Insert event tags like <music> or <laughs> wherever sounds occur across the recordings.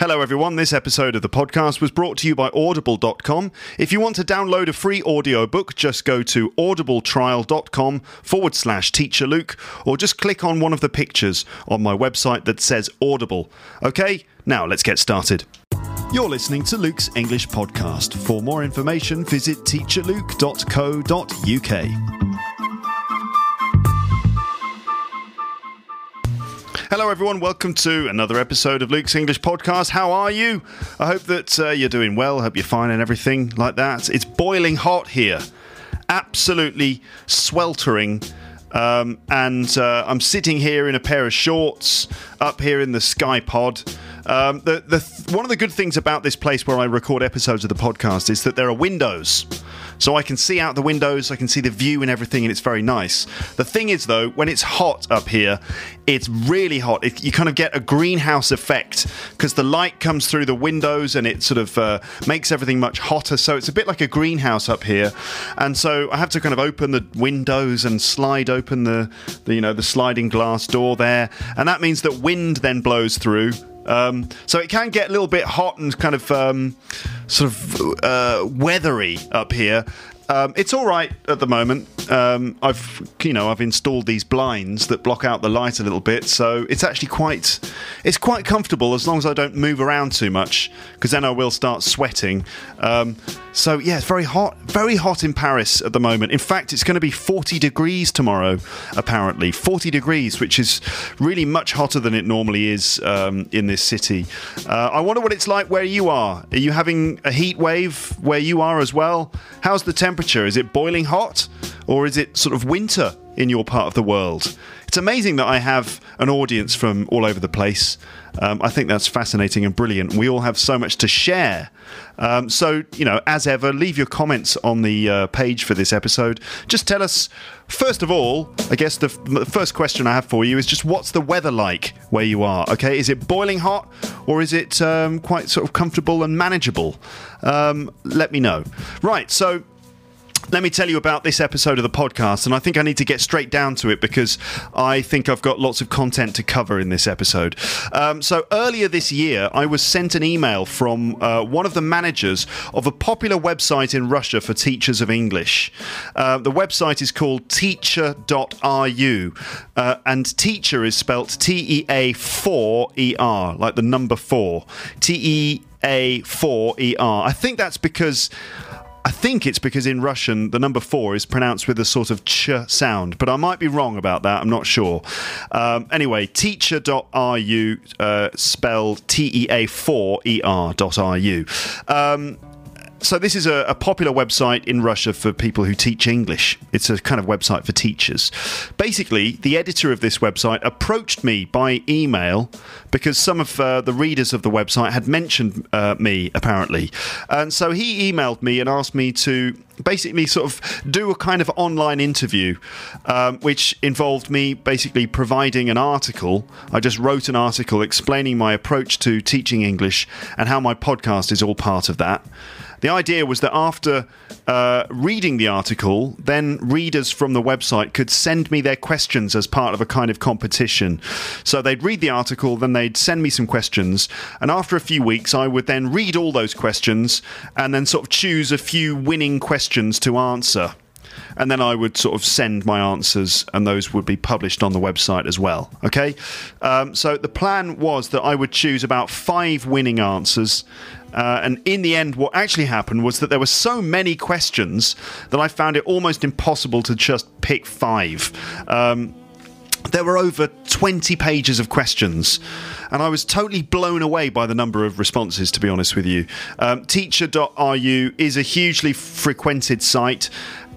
Hello, everyone. This episode of the podcast was brought to you by Audible.com. If you want to download a free audiobook, just go to audibletrial.com forward slash teacher Luke, or just click on one of the pictures on my website that says Audible. Okay, now let's get started. You're listening to Luke's English Podcast. For more information, visit teacherluke.co.uk. Hello, everyone. Welcome to another episode of Luke's English Podcast. How are you? I hope that uh, you're doing well. I hope you're fine and everything like that. It's boiling hot here, absolutely sweltering. Um, and uh, I'm sitting here in a pair of shorts up here in the Sky Pod. Um, the, the, one of the good things about this place where I record episodes of the podcast is that there are windows. So I can see out the windows, I can see the view and everything, and it's very nice. The thing is, though, when it's hot up here, it's really hot. It, you kind of get a greenhouse effect because the light comes through the windows and it sort of uh, makes everything much hotter. So it's a bit like a greenhouse up here. And so I have to kind of open the windows and slide open the, the you know, the sliding glass door there. And that means that wind then blows through um, so it can get a little bit hot and kind of um, sort of uh, weathery up here. Um, it's all right at the moment. Um, I've you know I've installed these blinds that block out the light a little bit, so it's actually quite it's quite comfortable as long as I don't move around too much, because then I will start sweating. Um, so yeah, it's very hot, very hot in Paris at the moment. In fact, it's going to be 40 degrees tomorrow, apparently 40 degrees, which is really much hotter than it normally is um, in this city. Uh, I wonder what it's like where you are. Are you having a heat wave where you are as well? How's the temperature? Is it boiling hot, or is it sort of winter in your part of the world? It's amazing that I have an audience from all over the place. Um, I think that's fascinating and brilliant. We all have so much to share. Um, so, you know, as ever, leave your comments on the uh, page for this episode. Just tell us, first of all, I guess the, f- the first question I have for you is just what's the weather like where you are? Okay, is it boiling hot or is it um, quite sort of comfortable and manageable? Um, let me know. Right, so let me tell you about this episode of the podcast, and I think I need to get straight down to it because I think I've got lots of content to cover in this episode. Um, so, earlier this year, I was sent an email from uh, one of the managers of a popular website in Russia for teachers of English. Uh, the website is called Tea4er.ru, uh, and teacher is spelt T E A 4 E R, like the number 4. T E A 4 E R. I think that's because. I think it's because in Russian the number four is pronounced with a sort of ch sound, but I might be wrong about that. I'm not sure. Um, anyway, Tea4er.ru uh, spelled T E A 4 E R.ru. Um, so this is a, a, popular website in Russia for people who teach English. It's a kind of website for teachers. Basically, the editor of this website approached me by email because some of uh, the readers of the website had mentioned uh, me apparently, and so he emailed me and asked me to basically sort of do a kind of online interview, um, which involved me basically providing an article. I just wrote an article explaining my approach to teaching English and how my podcast is all part of that. The idea was that after uh, reading the article, then readers from the website could send me their questions as part of a kind of competition. So they'd read the article, then they'd send me some questions, and after a few weeks, I would then read all those questions and then sort of choose a few winning questions to answer and then I would sort of send my answers, and those would be published on the website as well. Okay, um, so the plan was that I would choose about five winning answers. Uh, and in the end, what actually happened was that there were so many questions that I found it almost impossible to just pick five. Um, there were over 20 pages of questions, and I was totally blown away by the number of responses, to be honest with you. Um, Tea4er.ru is a hugely frequented site,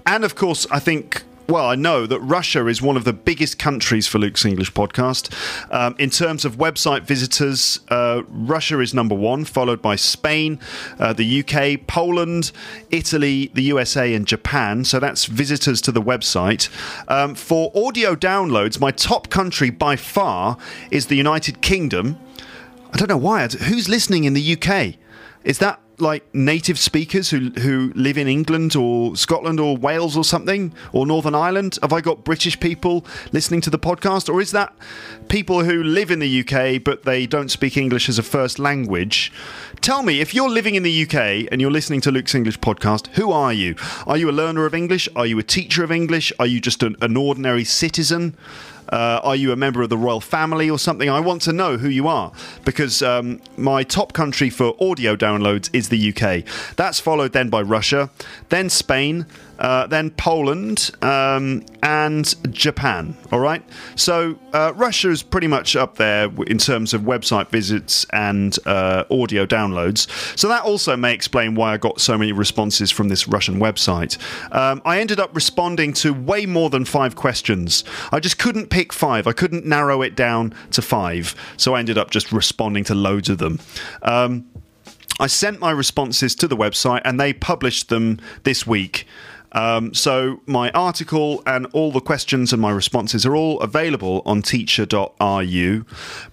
and of course, I think well, I know that Russia is one of the biggest countries for Luke's English podcast. Um, in terms of website visitors, uh, Russia is number one, followed by Spain, uh, the UK, Poland, Italy, the USA, and Japan. So that's visitors to the website. Um, for audio downloads, my top country by far is the United Kingdom. I don't know why. Who's listening in the UK? Is that like native speakers who who live in England or Scotland or Wales or something or Northern Ireland? Have I got British people listening to the podcast, or is that people who live in the UK but they don't speak English as a first language? Tell me if you're living in the UK and you're listening to Luke's English podcast. Who are you? Are you a learner of English? Are you a teacher of English? Are you just an, an ordinary citizen? Uh, are you a member of the royal family or something? I want to know who you are because um, my top country for audio downloads is the UK. That's followed then by Russia, then Spain, uh, then Poland, um, and Japan. All right. So uh, Russia is pretty much up there in terms of website visits and uh, audio downloads. So that also may explain why I got so many responses from this Russian website. Um, I ended up responding to way more than five questions. I just couldn't pick five. I couldn't narrow it down to five. So I ended up just responding to loads of them. Um, I sent my responses to the website and they published them this week. Um, so my article and all the questions and my responses are all available on Tea4er.ru.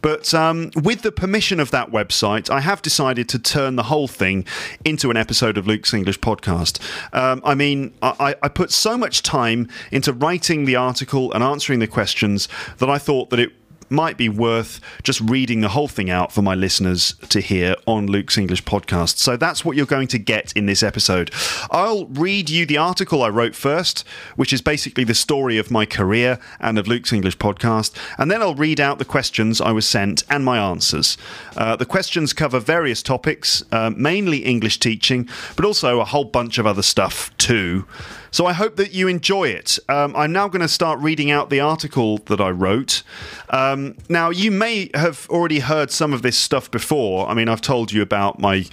But um, with the permission of that website, I have decided to turn the whole thing into an episode of Luke's English podcast. Um, I mean, I, I put so much time into writing the article and answering the questions that I thought that it might be worth just reading the whole thing out for my listeners to hear on Luke's English podcast. So that's what you're going to get in this episode. I'll read you the article I wrote first, which is basically the story of my career and of Luke's English podcast, and then I'll read out the questions I was sent and my answers. Uh, the questions cover various topics, uh, mainly English teaching, but also a whole bunch of other stuff too. So I hope that you enjoy it. Um, I'm now going to start reading out the article that I wrote. Um, now, you may have already heard some of this stuff before. I mean, I've told you about my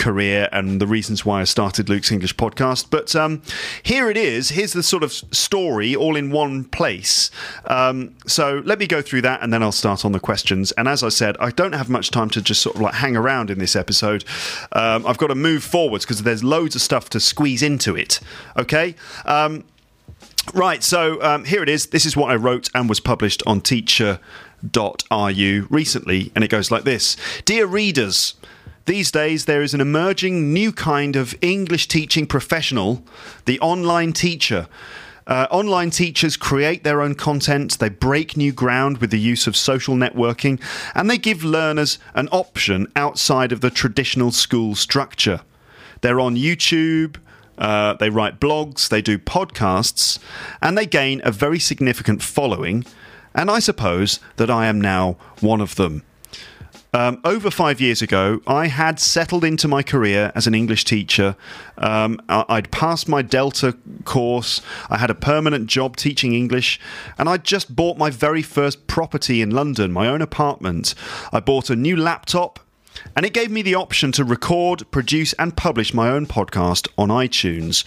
career and the reasons why I started Luke's English podcast. But um, here it is. Here's the sort of story all in one place. Um, so let me go through that and then I'll start on the questions. And as I said, I don't have much time to just sort of like hang around in this episode. Um, I've got to move forwards because there's loads of stuff to squeeze into it. Okay. Um, right. So um, here it is. This is what I wrote and was published on Tea4er.ru recently. And it goes like this Dear readers, these days, there is an emerging new kind of English teaching professional, the online teacher. Uh, online teachers create their own content, they break new ground with the use of social networking, and they give learners an option outside of the traditional school structure. They're on YouTube, uh, they write blogs, they do podcasts, and they gain a very significant following. And I suppose that I am now one of them. Um, over five years ago, I had settled into my career as an English teacher. Um, I'd passed my Delta course, I had a permanent job teaching English, and I'd just bought my very first property in London, my own apartment. I bought a new laptop and it gave me the option to record, produce, and publish my own podcast on iTunes.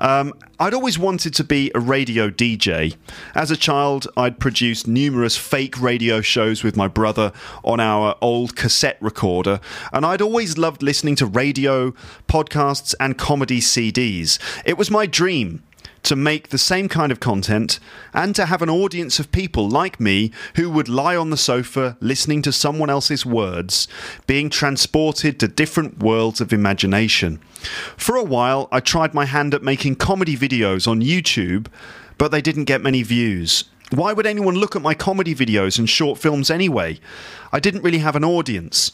Um, I'd always wanted to be a radio DJ. As a child, I'd produced numerous fake radio shows with my brother on our old cassette recorder, and I'd always loved listening to radio, podcasts, and comedy CDs. It was my dream to make the same kind of content and to have an audience of people like me who would lie on the sofa listening to someone else's words, being transported to different worlds of imagination. For a while, I tried my hand at making comedy videos on YouTube, but they didn't get many views. Why would anyone look at my comedy videos and short films anyway? I didn't really have an audience.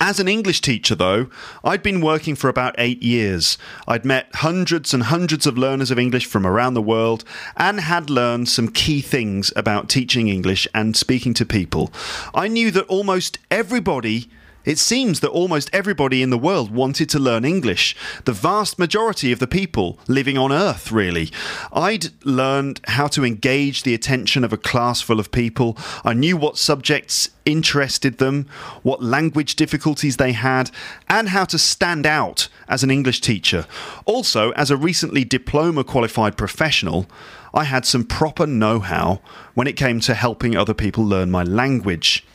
As an English teacher, though, I'd been working for about eight years. I'd met hundreds and hundreds of learners of English from around the world and had learned some key things about teaching English and speaking to people. I knew that almost everybody it seems that almost everybody in the world wanted to learn English. The vast majority of the people living on Earth, really. I'd learned how to engage the attention of a class full of people. I knew what subjects interested them, what language difficulties they had, and how to stand out as an English teacher. Also, as a recently diploma qualified professional, I had some proper know how when it came to helping other people learn my language.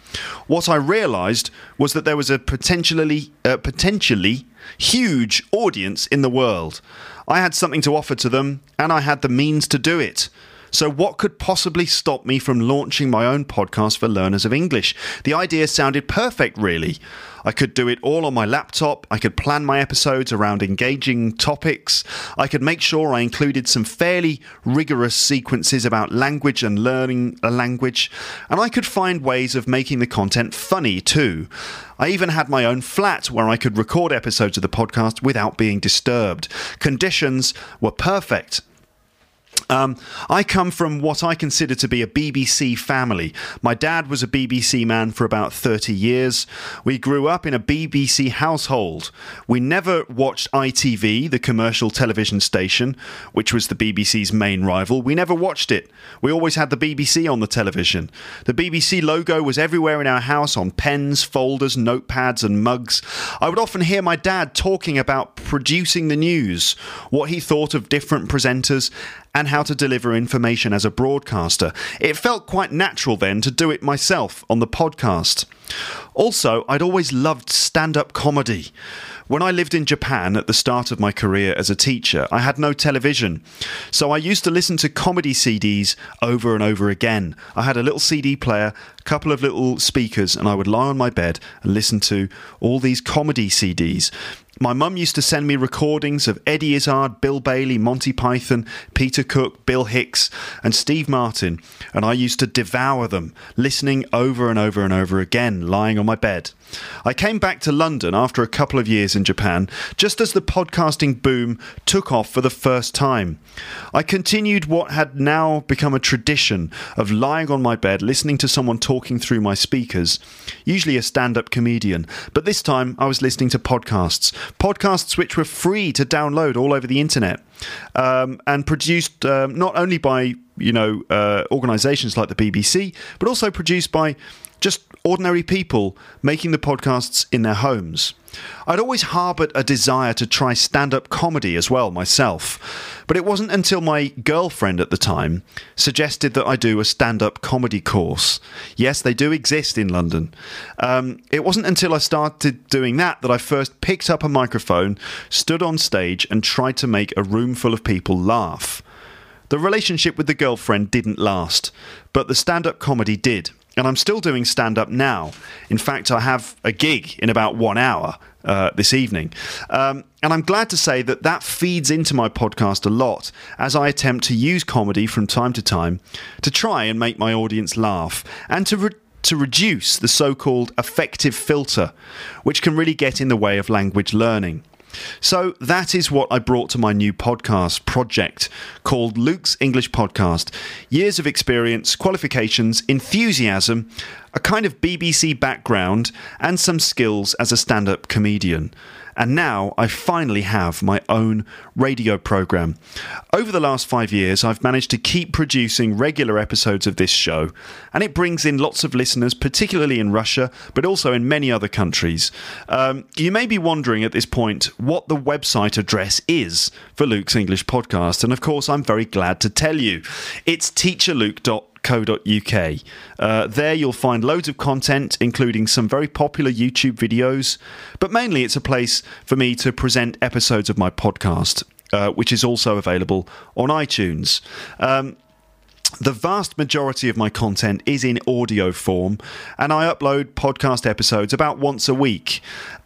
What I realised was that there was a potentially uh, potentially huge audience in the world. I had something to offer to them, and I had the means to do it. So, what could possibly stop me from launching my own podcast for learners of English? The idea sounded perfect, really. I could do it all on my laptop. I could plan my episodes around engaging topics. I could make sure I included some fairly rigorous sequences about language and learning a language. And I could find ways of making the content funny too. I even had my own flat where I could record episodes of the podcast without being disturbed. Conditions were perfect. Um, I come from what I consider to be a BBC family. My dad was a BBC man for about 30 years. We grew up in a BBC household. We never watched ITV, the commercial television station, which was the BBC's main rival. We never watched it. We always had the BBC on the television. The BBC logo was everywhere in our house on pens, folders, notepads, and mugs. I would often hear my dad talking about producing the news, what he thought of different presenters, and how to deliver information as a broadcaster. It felt quite natural then to do it myself on the podcast. Also, I'd always loved stand up comedy. When I lived in Japan at the start of my career as a teacher, I had no television. So I used to listen to comedy CDs over and over again. I had a little CD player, a couple of little speakers, and I would lie on my bed and listen to all these comedy CDs. My mum used to send me recordings of Eddie Izzard, Bill Bailey, Monty Python, Peter Cook, Bill Hicks, and Steve Martin, and I used to devour them, listening over and over and over again, lying on my bed. I came back to London after a couple of years in Japan, just as the podcasting boom took off for the first time. I continued what had now become a tradition of lying on my bed, listening to someone talking through my speakers, usually a stand up comedian, but this time I was listening to podcasts podcasts which were free to download all over the internet um, and produced um, not only by you know uh, organisations like the BBC, but also produced by just ordinary people making the podcasts in their homes. I'd always harboured a desire to try stand up comedy as well myself, but it wasn't until my girlfriend at the time suggested that I do a stand up comedy course. Yes, they do exist in London. Um, it wasn't until I started doing that that I first picked up a microphone, stood on stage, and tried to make a room full of people laugh. The relationship with the girlfriend didn't last, but the stand up comedy did and I'm still doing stand up now. In fact, I have a gig in about one hour uh, this evening. Um, and I'm glad to say that that feeds into my podcast a lot as I attempt to use comedy from time to time to try and make my audience laugh and to. Re- to reduce the so called affective filter, which can really get in the way of language learning. So that is what I brought to my new podcast project called Luke's English Podcast. Years of experience, qualifications, enthusiasm, a kind of BBC background, and some skills as a stand up comedian and now I finally have my own radio program. Over the last five years, I've managed to keep producing regular episodes of this show, and it brings in lots of listeners, particularly in Russia, but also in many other countries. Um, you may be wondering at this point what the website address is for Luke's English podcast, and of course, I'm very glad to tell you. It's teacherluke.com co.uk. Uh, there you'll find loads of content, including some very popular YouTube videos, but mainly it's a place for me to present episodes of my podcast, uh, which is also available on iTunes. Um, the vast majority of my content is in audio form, and I upload podcast episodes about once a week.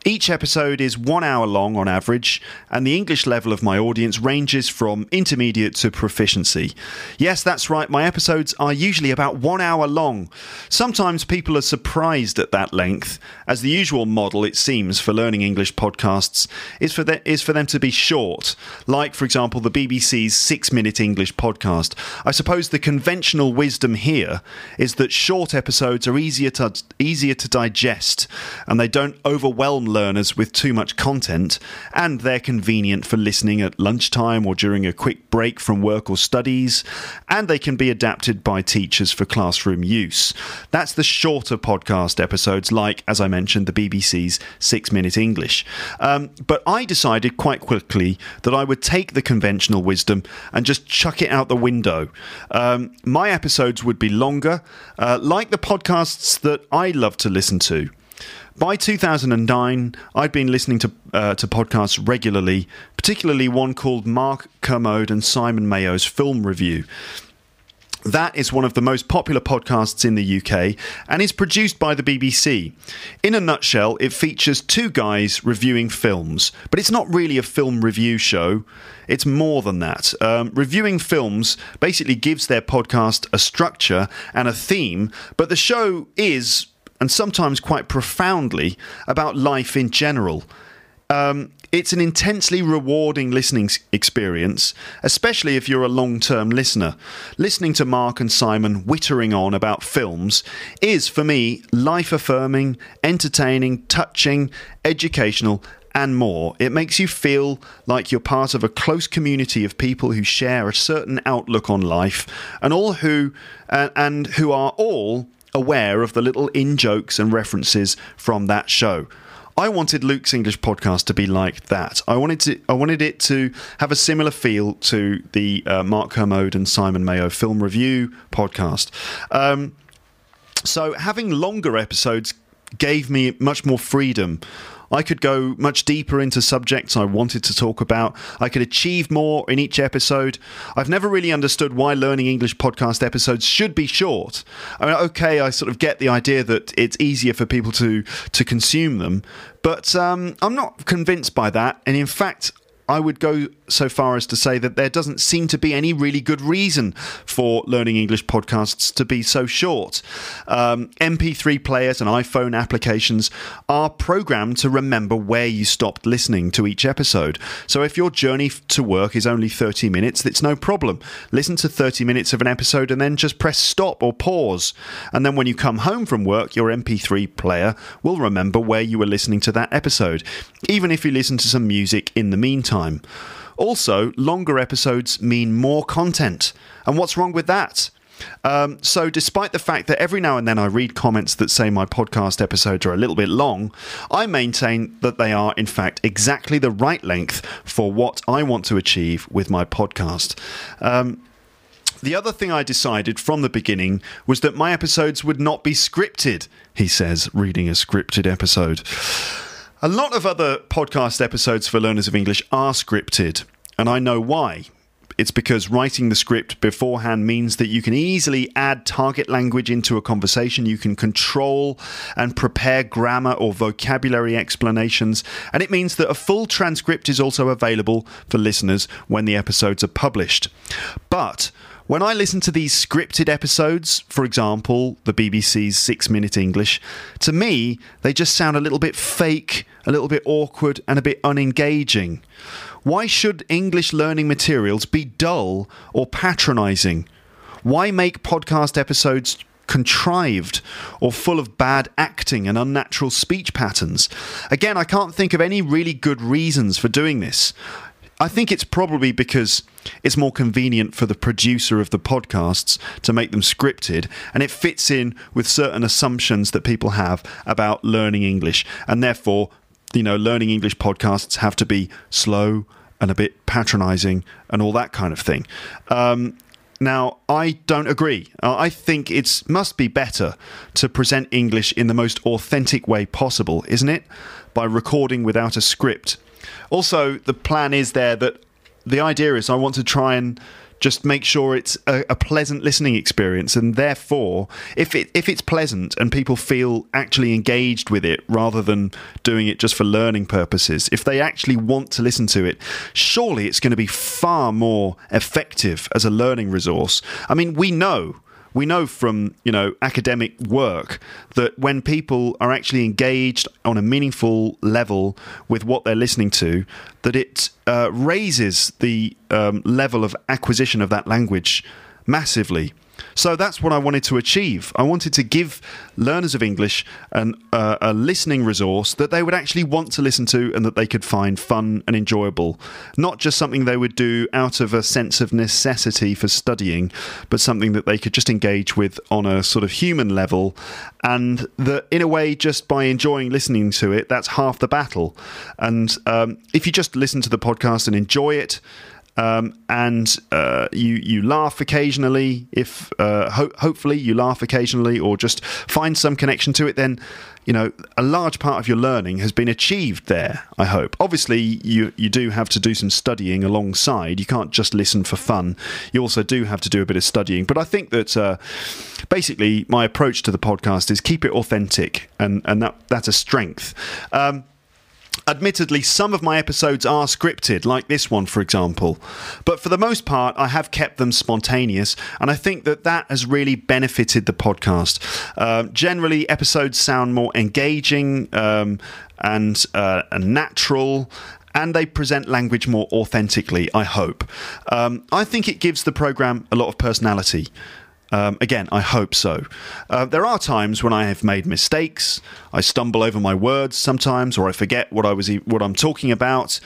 Each episode is one hour long on average, and the English level of my audience ranges from intermediate to proficiency. Yes, that's right, my episodes are usually about one hour long. Sometimes people are surprised at that length, as the usual model, it seems, for learning English podcasts is for, the, is for them to be short, like, for example, the BBC's Six Minute English podcast. I suppose the conventional wisdom here is that short episodes are easier to, easier to digest and they don't overwhelm learners with too much content, and they're convenient for listening at lunchtime or during a quick break from work or studies, and they can be adapted by teachers for classroom use. That's the shorter podcast episodes, like, as I mentioned, the BBC's Six Minute English. Um, but I decided quite quickly that I would take the conventional wisdom and just chuck it out the window. Um, my episodes would be longer, uh, like the podcasts that I love to listen to. By 2009, I'd been listening to uh, to podcasts regularly, particularly one called Mark Kermode and Simon Mayo's Film Review. That is one of the most popular podcasts in the UK and is produced by the BBC. In a nutshell, it features two guys reviewing films, but it's not really a film review show. It's more than that. Um, reviewing films basically gives their podcast a structure and a theme, but the show is, and sometimes quite profoundly, about life in general. Um, it's an intensely rewarding listening experience, especially if you're a long term listener. Listening to Mark and Simon whittering on about films is, for me, life affirming, entertaining, touching, educational, and more. It makes you feel like you're part of a close community of people who share a certain outlook on life and all who uh, and who are all aware of the little in jokes and references from that show. I wanted Luke's English podcast to be like that. I wanted to. I wanted it to have a similar feel to the uh, Mark Kermode and Simon Mayo film review podcast. Um, so having longer episodes gave me much more freedom I could go much deeper into subjects I wanted to talk about. I could achieve more in each episode. I've never really understood why Learning English podcast episodes should be short. I mean, okay, I sort of get the idea that it's easier for people to to consume them, but um, I'm not convinced by that. And in fact, I would go so far as to say that there doesn't seem to be any really good reason for learning English podcasts to be so short. Um, MP3 players and iPhone applications are programmed to remember where you stopped listening to each episode. So if your journey to work is only 30 minutes, it's no problem. Listen to 30 minutes of an episode and then just press stop or pause. And then when you come home from work, your MP3 player will remember where you were listening to that episode, even if you listen to some music in the meantime time. Also, longer episodes mean more content. And what's wrong with that? Um, so, despite the fact that every now and then I read comments that say my podcast episodes are a little bit long, I maintain that they are, in fact, exactly the right length for what I want to achieve with my podcast. Um, the other thing I decided from the beginning was that my episodes would not be scripted, he says, reading a scripted episode. A lot of other podcast episodes for learners of English are scripted, and I know why. It's because writing the script beforehand means that you can easily add target language into a conversation, you can control and prepare grammar or vocabulary explanations, and it means that a full transcript is also available for listeners when the episodes are published. But when I listen to these scripted episodes, for example, the BBC's Six Minute English, to me, they just sound a little bit fake, a little bit awkward, and a bit unengaging. Why should English learning materials be dull or patronising? Why make podcast episodes contrived or full of bad acting and unnatural speech patterns? Again, I can't think of any really good reasons for doing this. I think it's probably because it's more convenient for the producer of the podcasts to make them scripted and it fits in with certain assumptions that people have about learning English. And therefore, you know, learning English podcasts have to be slow and a bit patronizing and all that kind of thing. Um, now, I don't agree. Uh, I think it must be better to present English in the most authentic way possible, isn't it? By recording without a script also, the plan is there that the idea is I want to try and just make sure it's a, a, pleasant listening experience. And therefore if it if it's pleasant and people feel actually engaged with it rather than doing it just for learning purposes if they actually want to listen to it surely it's going to be far more effective as a learning resource. I mean we know we know from you know academic work that when people are actually engaged on a meaningful level with what they're listening to, that it uh, raises the um, level of acquisition of that language massively. So that's what I wanted to achieve. I wanted to give learners of English an, uh, a listening resource that they would actually want to listen to and that they could find fun and enjoyable. Not just something they would do out of a sense of necessity for studying, but something that they could just engage with on a sort of human level. And that, in a way, just by enjoying listening to it, that's half the battle. And um, if you just listen to the podcast and enjoy it, um, and uh, you you laugh occasionally. If uh, ho- hopefully you laugh occasionally, or just find some connection to it, then you know a large part of your learning has been achieved there. I hope. Obviously, you you do have to do some studying alongside. You can't just listen for fun. You also do have to do a bit of studying. But I think that uh, basically my approach to the podcast is keep it authentic, and and that that's a strength. Um, Admittedly, some of my episodes are scripted, like this one, for example, but for the most part, I have kept them spontaneous, and I think that that has really benefited the podcast. Uh, generally, episodes sound more engaging um, and, uh, and natural and they present language more authentically, I hope. Um, I think it gives the program a lot of personality. Um, again, I hope so. Uh, there are times when I have made mistakes. I stumble over my words sometimes, or I forget what I was what I'm talking about.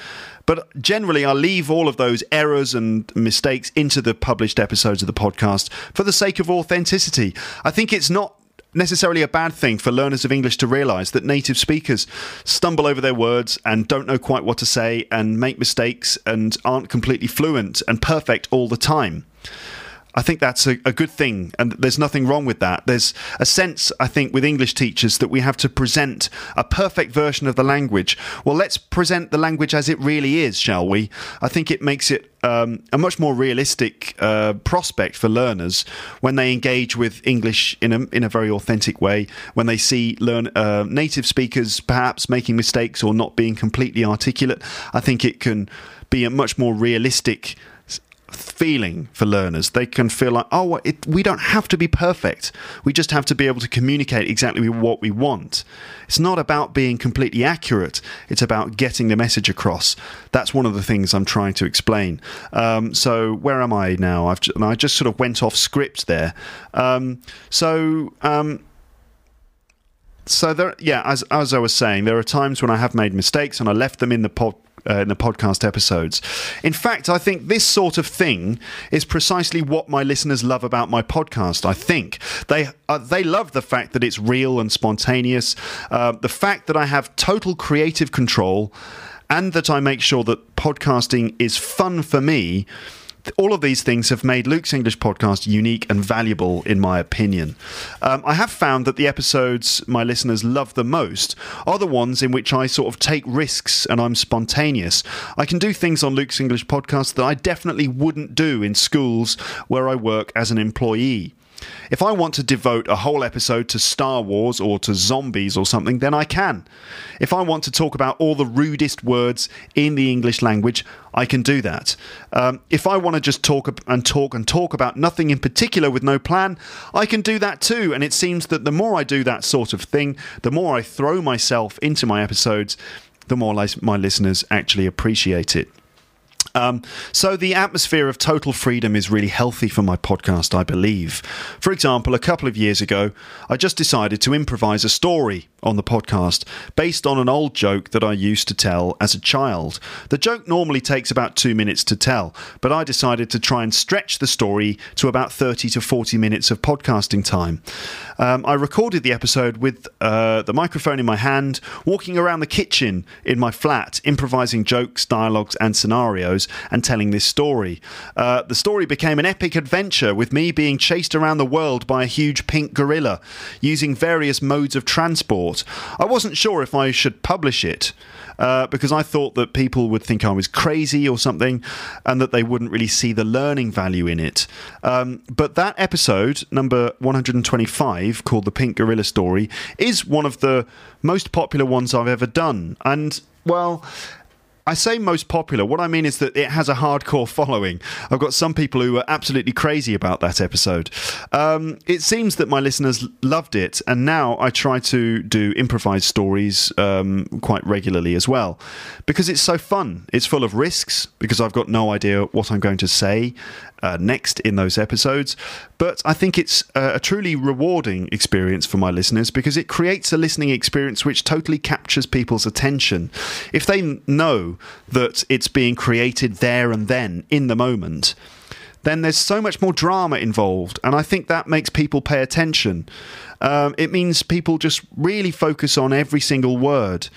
But generally, I leave all of those errors and mistakes into the published episodes of the podcast for the sake of authenticity. I think it's not necessarily a bad thing for learners of English to realize that native speakers stumble over their words and don't know quite what to say and make mistakes and aren't completely fluent and perfect all the time. I think that's a, a, good thing, and there's nothing wrong with that. There's a sense, I think, with English teachers that we have to present a perfect version of the language. Well, let's present the language as it really is, shall we? I think it makes it um, a much more realistic uh, prospect for learners when they engage with English in a in a very authentic way. When they see learn uh, native speakers perhaps making mistakes or not being completely articulate, I think it can be a much more realistic feeling for learners. They can feel like, oh, it, we don't have to be perfect. We just have to be able to communicate exactly what we want. It's not about being completely accurate. It's about getting the message across. That's one of the things I'm trying to explain. Um, so where am I now? I've I just sort of went off script there. Um, so. Um, so there, yeah, as as I was saying, there are times when I have made mistakes and I left them in the pod, uh, in the podcast episodes. In fact, I think this sort of thing is precisely what my listeners love about my podcast. I think they uh, they love the fact that it's real and spontaneous, uh, the fact that I have total creative control, and that I make sure that podcasting is fun for me all of these things have made Luke's English podcast unique and valuable, in my opinion. Um, I have found that the episodes my listeners love the most are the ones in which I sort of take risks and I'm spontaneous. I can do things on Luke's English podcast that I definitely wouldn't do in schools where I work as an employee. If I want to devote a whole episode to Star Wars or to zombies or something, then I can. If I want to talk about all the rudest words in the English language, I can do that. Um, if I want to just talk and talk and talk about nothing in particular with no plan, I can do that too. And it seems that the more I do that sort of thing, the more I throw myself into my episodes, the more my listeners actually appreciate it. Um, so the atmosphere of total freedom is really healthy for my podcast, I believe. For example, a couple of years ago, I just decided to improvise a story on the podcast based on an old joke that I used to tell as a child. The joke normally takes about two minutes to tell, but I decided to try and stretch the story to about 30 to 40 minutes of podcasting time. Um, I recorded the episode with uh, the microphone in my hand, walking around the kitchen in my flat, improvising jokes, dialogues, and scenarios, and telling this story. Uh, the story became an epic adventure with me being chased around the world by a huge pink gorilla, using various modes of transport I wasn't sure if I should publish it. Uh, because I thought that people would think I was crazy or something and that they wouldn't really see the learning value in it. Um, but that episode, number 125, called The Pink Gorilla Story, is one of the most popular ones I've ever done. And, well, I say most popular. What I mean is that it has a hardcore following. I've got some people who are absolutely crazy about that episode. Um, it seems that my listeners loved it, and now I try to do improvised stories um, quite regularly as well because it's so fun. It's full of risks because I've got no idea what I'm going to say, uh, next in those episodes. But I think it's a, a truly rewarding experience for my listeners because it creates a listening experience which totally captures people's attention. If they know that it's being created there and then in the moment, then there's so much more drama involved. And I think that makes people pay attention. Um, it means people just really focus on every single word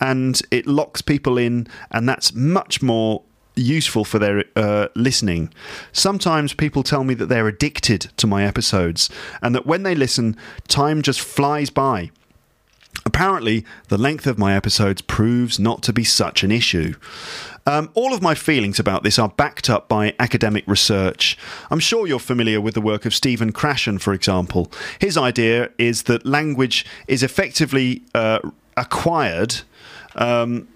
and it locks people in, and that's much more useful for their uh, listening. Sometimes people tell me that they're addicted to my episodes and that when they listen, time just flies by. Apparently, the length of my episodes proves not to be such an issue. Um, all of my feelings about this are backed up by academic research. I'm sure you're familiar with the work of Stephen Krashen, for example. His idea is that language is effectively uh, acquired. Um,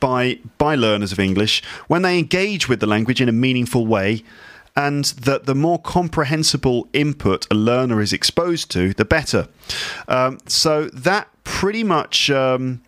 by by learners of English when they engage with the language in a meaningful way and that the more comprehensible input a learner is exposed to, the better. Um, so that pretty much um,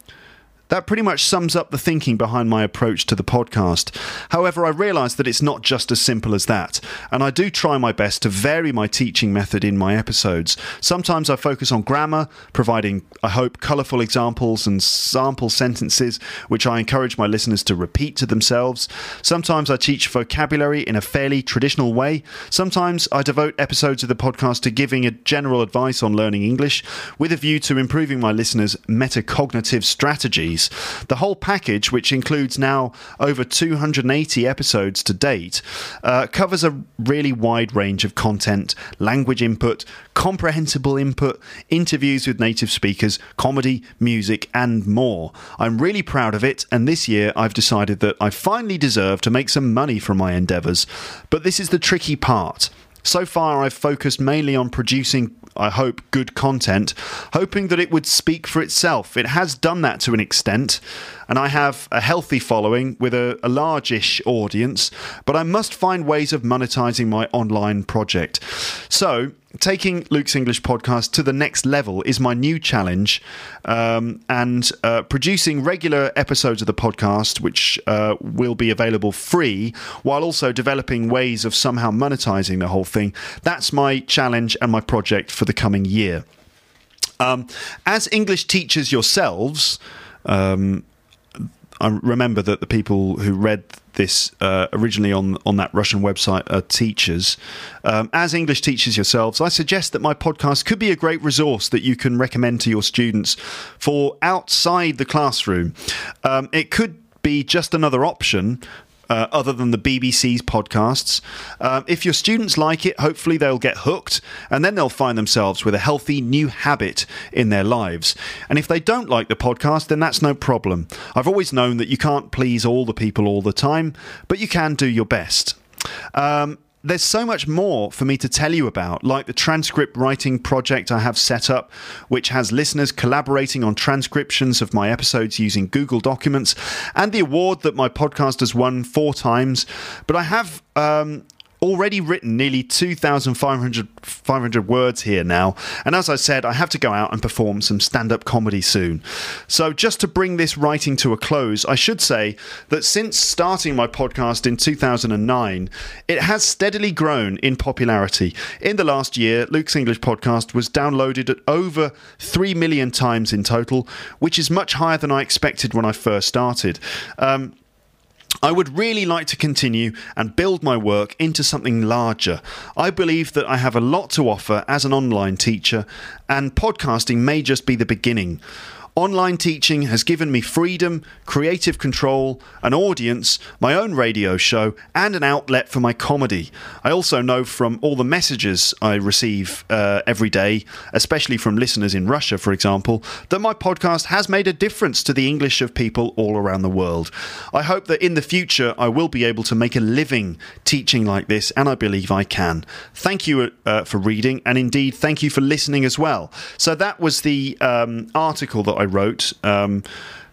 that pretty much sums up the thinking behind my approach to the podcast. However, I realise that it's not just as simple as that, and I do try my best to vary my teaching method in my episodes. Sometimes I focus on grammar, providing, I hope, colourful examples and sample sentences which I encourage my listeners to repeat to themselves. Sometimes I teach vocabulary in a fairly traditional way. Sometimes I devote episodes of the podcast to giving a general advice on learning English with a view to improving my listeners' metacognitive strategies the whole package, which includes now over 280 episodes to date, uh, covers a really wide range of content, language input, comprehensible input, interviews with native speakers, comedy, music, and more. I'm really proud of it, and this year I've decided that I finally deserve to make some money from my endeavours. But this is the tricky part. So far, I've focused mainly on producing I hope, good content, hoping that it would speak for itself. It has done that to an extent, and I have a healthy following with a, a largish audience, but I must find ways of monetizing my online project. So, taking Luke's English podcast to the next level is my new challenge, um, and uh, producing regular episodes of the podcast, which uh, will be available free, while also developing ways of somehow monetizing the whole thing. That's my challenge and my project for the coming year. Um, as English teachers yourselves, um, I remember that the people who read this uh, originally on on that Russian website are teachers. Um, as English teachers yourselves, I suggest that my podcast could be a great resource that you can recommend to your students for outside the classroom. Um, it could be just another option uh, other than the BBC's podcasts. Uh, if your students like it, hopefully they'll get hooked and then they'll find themselves with a healthy new habit in their lives. And if they don't like the podcast, then that's no problem. I've always known that you can't please all the people all the time, but you can do your best. Um, there's so much more for me to tell you about, like the transcript writing project I have set up, which has listeners collaborating on transcriptions of my episodes using Google Documents, and the award that my podcast has won four times. But I have um, already written nearly 2,500 500 words here now. And as I said, I have to go out and perform some stand up comedy soon. So, just to bring this writing to a close, I should say that since starting my podcast in 2009, it has steadily grown in popularity. In the last year, Luke's English podcast was downloaded at over 3 million times in total, which is much higher than I expected when I first started. Um, I would really like to continue and build my work into something larger. I believe that I have a lot to offer as an online teacher, and podcasting may just be the beginning. Online teaching has given me freedom, creative control, an audience, my own radio show, and an outlet for my comedy. I also know from all the messages I receive uh, every day, especially from listeners in Russia, for example, that my podcast has made a difference to the English of people all around the world. I hope that in the future I will be able to make a living teaching like this, and I believe I can. Thank you uh, for reading, and indeed, thank you for listening as well. So that was the um, article that I I wrote. Um,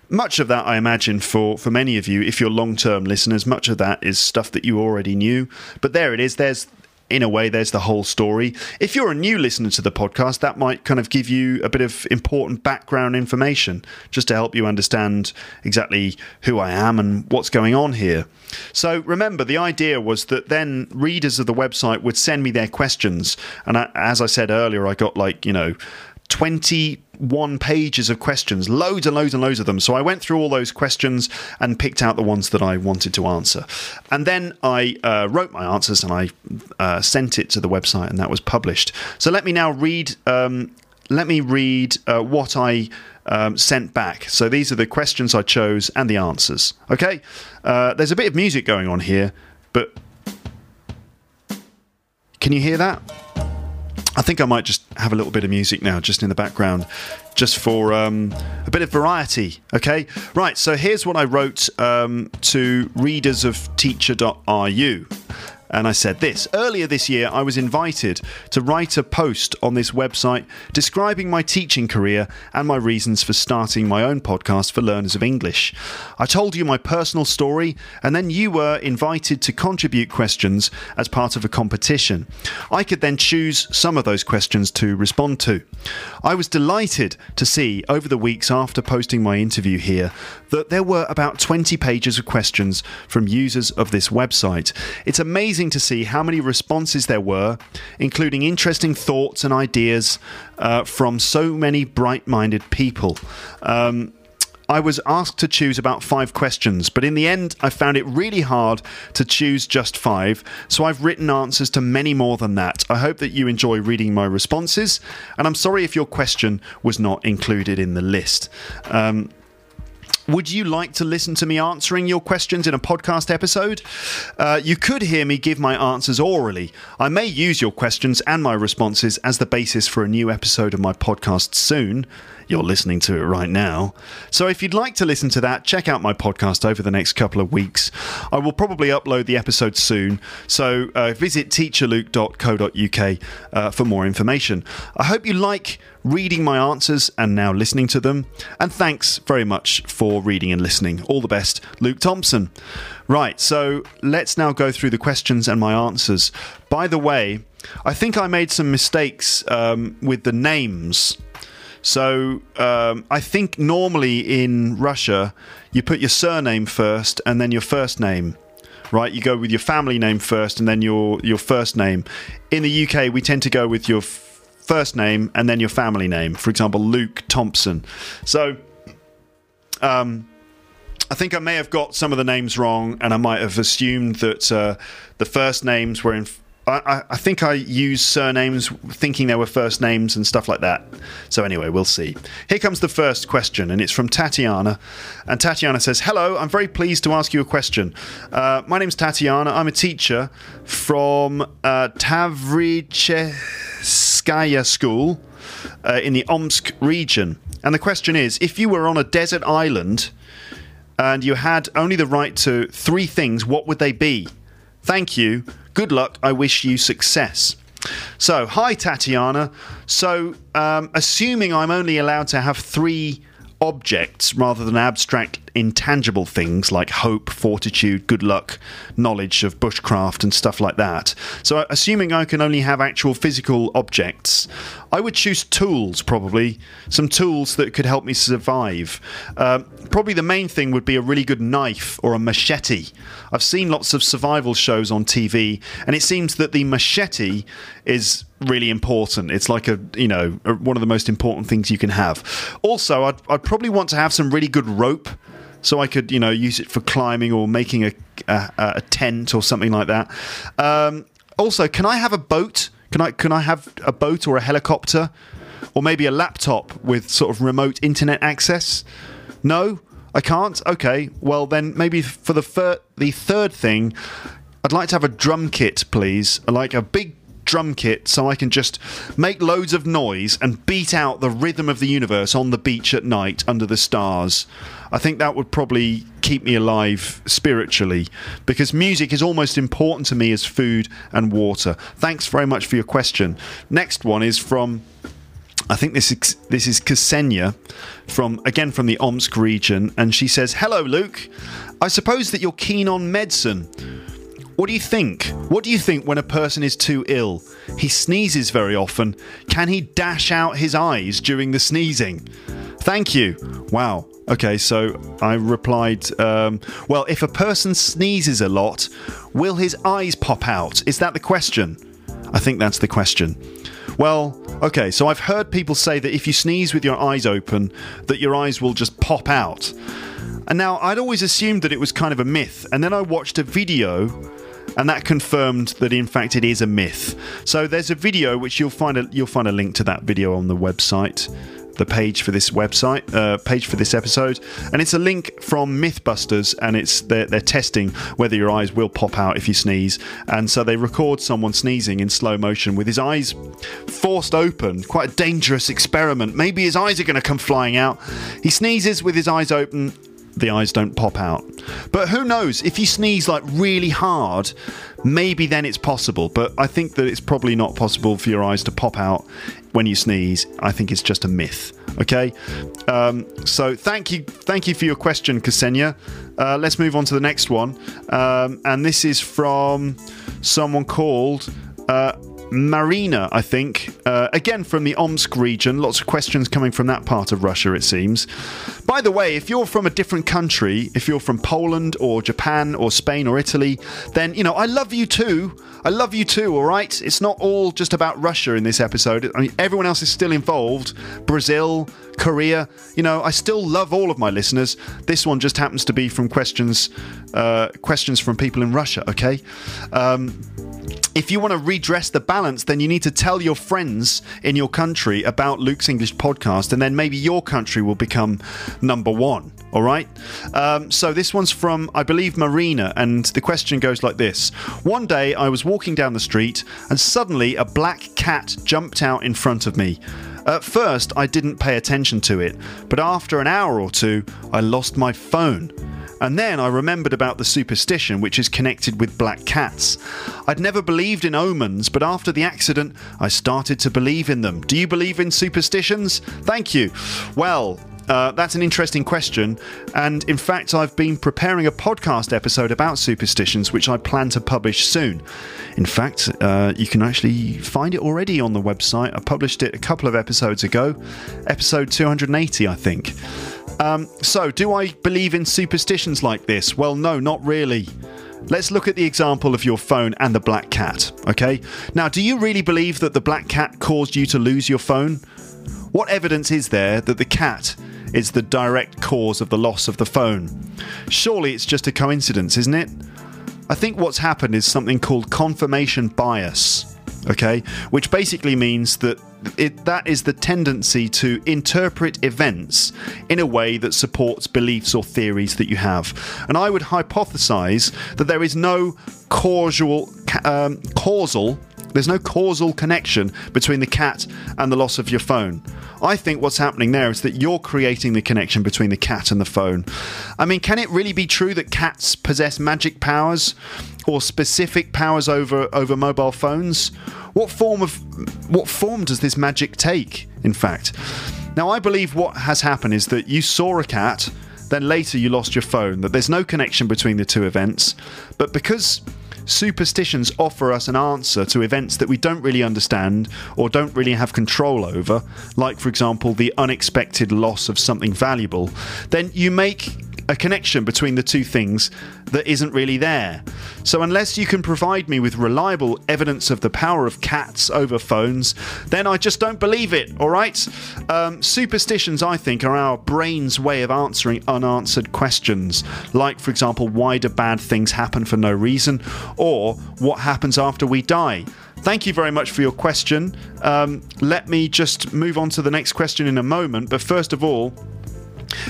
much of that, I imagine, for, for many of you, if you're long term listeners, much of that is stuff that you already knew. But there it is. There's in a way, there's the whole story. If you're a new listener to the podcast, that might kind of give you a bit of important background information just to help you understand exactly who I am and what's going on here. So remember, the idea was that then readers of the website would send me their questions. And I, as I said earlier, I got like, you know, 21 pages of questions, loads and loads and loads of them. So I went through all those questions and picked out the ones that I wanted to answer. And then I uh, wrote my answers and I uh, sent it to the website, and that was published. So let me now read. Um, let me read uh, what I um, sent back. So these are the questions I chose and the answers. Okay, uh, there's a bit of music going on here, but can you hear that? I think I might just have a little bit of music now, just in the background, just for um, a bit of variety. Okay, right. So here's what I wrote um, to readers of Tea4er.ru. And I said this earlier this year, I was invited to write a post on this website describing my teaching career and my reasons for starting my own podcast for learners of English. I told you my personal story, and then you were invited to contribute questions as part of a competition. I could then choose some of those questions to respond to. I was delighted to see over the weeks after posting my interview here that there were about 20 pages of questions from users of this website. It's amazing to see how many responses there were, including interesting thoughts and ideas uh, from so many bright minded people. Um, I was asked to choose about five questions, but in the end, I found it really hard to choose just five, so I've written answers to many more than that. I hope that you enjoy reading my responses, and I'm sorry if your question was not included in the list. Um, would you like to listen to me answering your questions in a podcast episode? Uh, you could hear me give my answers orally. I may use your questions and my responses as the basis for a new episode of my podcast soon. You're listening to it right now. So if you'd like to listen to that, check out my podcast over the next couple of weeks. I will probably upload the episode soon, so uh, visit teacherluke.co.uk uh, for more information. I hope you like reading my answers and now listening to them. And thanks very much for reading and listening. All the best, Luke Thompson. Right, so let's now go through the questions and my answers. By the way, I think I made some mistakes um, with the names. So um, I think normally in Russia, you put your surname first and then your first name. Right, you go with your family name first and then your your first name. In the UK, we tend to go with your first name and then your family name. For example, Luke Thompson. So, um, I think I may have got some of the names wrong, and I might have assumed that uh, the first names were in I, I, think I used surnames thinking they were first names and stuff like that. So, anyway, we'll see. Here comes the first question, and it's from Tatiana. And Tatiana says, Hello, I'm very pleased to ask you a question. Uh, my name's Tatiana. I'm a teacher from uh, Tavricheskaya School uh, in the Omsk region. And the question is if you were on a desert island and you had only the right to three things, what would they be? Thank you. Good luck. I wish you success. So, hi, Tatiana. So, um, assuming I'm only allowed to have three objects rather than abstract, intangible things like hope, fortitude, good luck, knowledge of bushcraft, and stuff like that. So, assuming I can only have actual physical objects, I would choose tools, probably. Some tools that could help me survive. Uh, probably the main thing would be a really good knife or a machete. I've seen lots of survival shows on TV, and it seems that the machete is really important. It's like a you know one of the most important things you can have. Also, I'd, I'd probably want to have some really good rope, so I could you know use it for climbing or making a a, a tent or something like that. Um, also, can I have a boat? Can I can I have a boat or a helicopter, or maybe a laptop with sort of remote internet access? No, I can't. Okay, well then maybe for the fir- the third thing, I'd like to have a drum kit, please. Like a big drum kit so I can just make loads of noise and beat out the rhythm of the universe on the beach at night under the stars. I think that would probably keep me alive spiritually because music is almost important to me as food and water. Thanks very much for your question. Next one is from I think this is this is Ksenia from again from the Omsk region and she says, "Hello Luke. I suppose that you're keen on medicine. What do you think? What do you think when a person is too ill? He sneezes very often. Can he dash out his eyes during the sneezing? Thank you. Wow. Okay, so I replied, um, well, if a person sneezes a lot, will his eyes pop out? Is that the question? I think that's the question. Well, okay, so I've heard people say that if you sneeze with your eyes open, that your eyes will just pop out. And now I'd always assumed that it was kind of a myth, and then I watched a video and that confirmed that in fact it is a myth. So there's a video which you'll find a you'll find a link to that video on the website the page for this website, uh, page for this episode, and it's a link from MythBusters, and it's they're, they're testing whether your eyes will pop out if you sneeze, and so they record someone sneezing in slow motion with his eyes forced open. Quite a dangerous experiment. Maybe his eyes are going to come flying out. He sneezes with his eyes open. The eyes don't pop out. But who knows? If you sneeze like really hard, maybe then it's possible. But I think that it's probably not possible for your eyes to pop out when you sneeze. I think it's just a myth. Okay, um, so thank you, thank you for your question, Ksenia. Uh, let's move on to the next one, um, and this is from someone called. Marina, I think, uh, again from the Omsk region. Lots of questions coming from that part of Russia, it seems. By the way, if you're from a different country, if you're from Poland or Japan or Spain or Italy, then, you know, I love you too. I love you too, all right? It's not all just about Russia in this episode. I mean, everyone else is still involved. Brazil, Korea, you know, I still love all of my listeners. This one just happens to be from questions, uh, questions from people in Russia, okay? Um, if you want to redress the balance, then you need to tell your friends in your country about Luke's English podcast, and then maybe your country will become number one. All right. Um, so this one's from, I believe, Marina, and the question goes like this One day I was walking down the street, and suddenly a black cat jumped out in front of me. At first, I didn't pay attention to it, but after an hour or two, I lost my phone. And then I remembered about the superstition which is connected with black cats. I'd never believed in omens, but after the accident, I started to believe in them. Do you believe in superstitions? Thank you. Well, uh, that's an interesting question. And in fact, I've been preparing a podcast episode about superstitions, which I plan to publish soon. In fact, uh, you can actually find it already on the website. I published it a couple of episodes ago, episode 280, I think. Um, so, do I believe in superstitions like this? Well, no, not really. Let's look at the example of your phone and the black cat, okay? Now, do you really believe that the black cat caused you to lose your phone? What evidence is there that the cat is the direct cause of the loss of the phone? Surely it's just a coincidence, isn't it? I think what's happened is something called confirmation bias, okay? Which basically means that it, that is the tendency to interpret events in a way that supports beliefs or theories that you have. And I would hypothesize that there is no causal, um, causal there's no causal connection between the cat and the loss of your phone. I think what's happening there is that you're creating the connection between the cat and the phone. I mean, can it really be true that cats possess magic powers or specific powers over over mobile phones? What form of what form does this magic take, in fact? Now, I believe what has happened is that you saw a cat, then later you lost your phone, that there's no connection between the two events, but because superstitions offer us an answer to events that we don't really understand or don't really have control over, like, for example, the unexpected loss of something valuable, then you make a connection between the two things that isn't really there. So, unless you can provide me with reliable evidence of the power of cats over phones, then I just don't believe it, alright? Um, superstitions, I think, are our brain's way of answering unanswered questions, like, for example, why do bad things happen for no reason, or what happens after we die. Thank you very much for your question. Um, let me just move on to the next question in a moment, but first of all,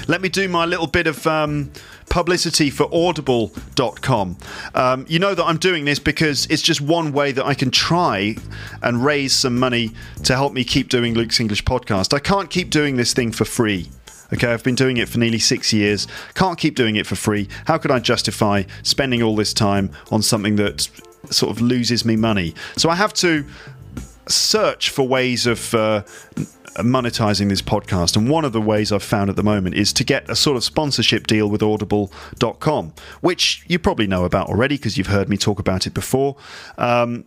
let me do my little bit of um, publicity for audible.com. Um, you know that I'm doing this because it's just one way that I can try and raise some money to help me keep doing Luke's English podcast. I can't keep doing this thing for free. Okay, I've been doing it for nearly six years. Can't keep doing it for free. How could I justify spending all this time on something that sort of loses me money? So I have to search for ways of uh, monetizing this podcast. And one of the ways I've found at the moment is to get a sort of sponsorship deal with audible.com, which you probably know about already because you've heard me talk about it before. Um,